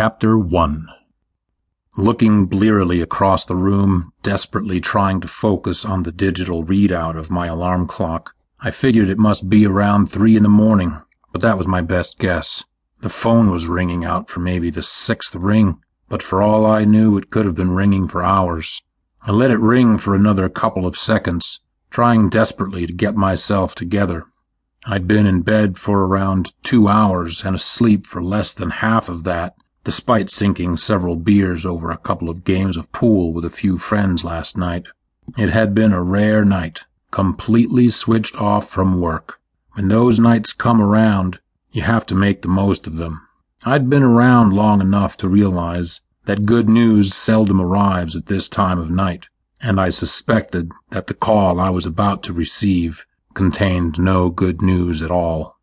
Chapter 1 Looking blearily across the room, desperately trying to focus on the digital readout of my alarm clock, I figured it must be around three in the morning, but that was my best guess. The phone was ringing out for maybe the sixth ring, but for all I knew, it could have been ringing for hours. I let it ring for another couple of seconds, trying desperately to get myself together. I'd been in bed for around two hours and asleep for less than half of that, despite sinking several beers over a couple of games of pool with a few friends last night. It had been a rare night, completely switched off from work. When those nights come around, you have to make the most of them. I'd been around long enough to realize that good news seldom arrives at this time of night, and I suspected that the call I was about to receive contained no good news at all.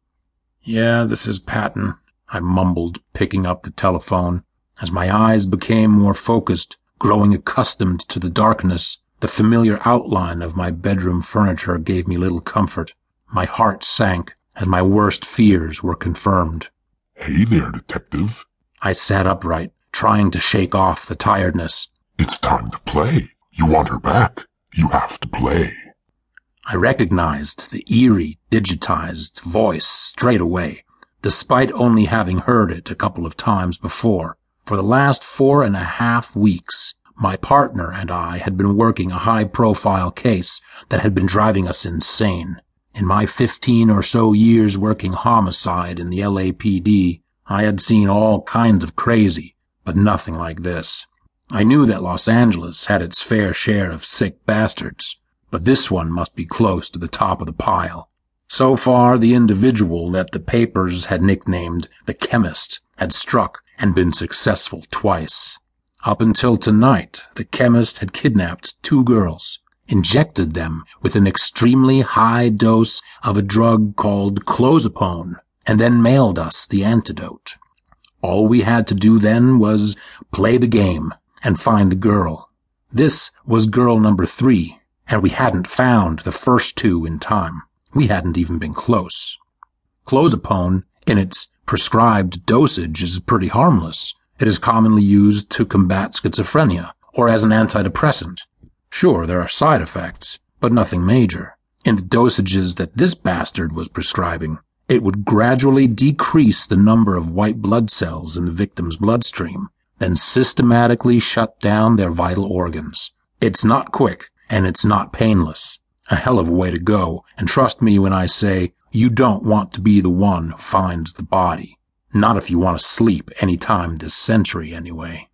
Yeah, this is Patton, I mumbled, picking up the telephone. As my eyes became more focused, growing accustomed to the darkness, the familiar outline of my bedroom furniture gave me little comfort. My heart sank as my worst fears were confirmed. Hey there, detective. I sat upright, trying to shake off the tiredness. It's time to play. You want her back. You have to play. I recognized the eerie, digitized voice straight away, despite only having heard it a couple of times before. For the last four and a half weeks, my partner and I had been working a high profile case that had been driving us insane. In my 15 or so years working homicide in the LAPD, I had seen all kinds of crazy, but nothing like this. I knew that Los Angeles had its fair share of sick bastards, but this one must be close to the top of the pile. So far, the individual that the papers had nicknamed the chemist had struck and been successful twice. Up until tonight, the chemist had kidnapped two girls, injected them with an extremely high dose of a drug called clozapine, and then mailed us the antidote. All we had to do then was play the game and find the girl. This was girl number three, and we hadn't found the first two in time. We hadn't even been close. Clozapine, in its prescribed dosage, is pretty harmless. It is commonly used to combat schizophrenia or as an antidepressant. Sure, there are side effects, but nothing major. In the dosages that this bastard was prescribing, it would gradually decrease the number of white blood cells in the victim's bloodstream, then systematically shut down their vital organs. It's not quick, and it's not painless. A hell of a way to go, and trust me when I say you don't want to be the one who finds the body. Not if you want to sleep any time this century, anyway.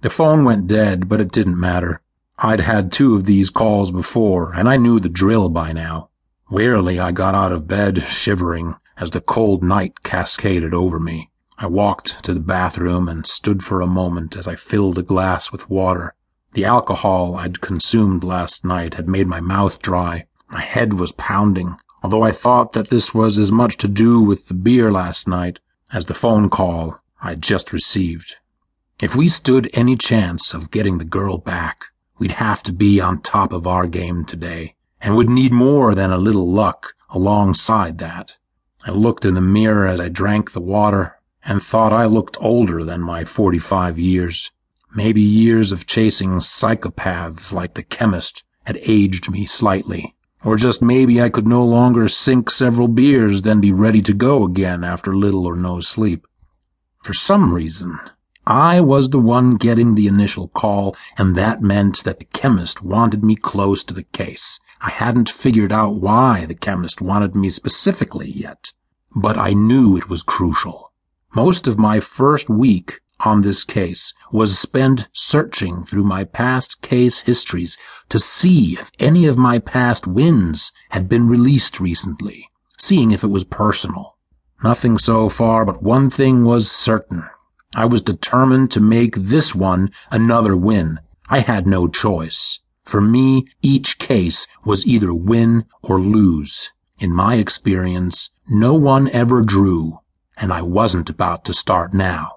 The phone went dead, but it didn't matter. I'd had two of these calls before, and I knew the drill by now. Wearily, I got out of bed, shivering, as the cold night cascaded over me. I walked to the bathroom and stood for a moment as I filled a glass with water. The alcohol I'd consumed last night had made my mouth dry. My head was pounding, although I thought that this was as much to do with the beer last night as the phone call I'd just received. If we stood any chance of getting the girl back, we'd have to be on top of our game today, and would need more than a little luck alongside that. I looked in the mirror as I drank the water and thought I looked older than my 45 years. Maybe years of chasing psychopaths like the chemist had aged me slightly. Or just maybe I could no longer sink several beers, then be ready to go again after little or no sleep. For some reason, I was the one getting the initial call, and that meant that the chemist wanted me close to the case. I hadn't figured out why the chemist wanted me specifically yet, but I knew it was crucial. Most of my first week on this case was spent searching through my past case histories to see if any of my past wins had been released recently, seeing if it was personal. Nothing so far, but one thing was certain. I was determined to make this one another win. I had no choice. For me, each case was either win or lose. In my experience, no one ever drew, and I wasn't about to start now.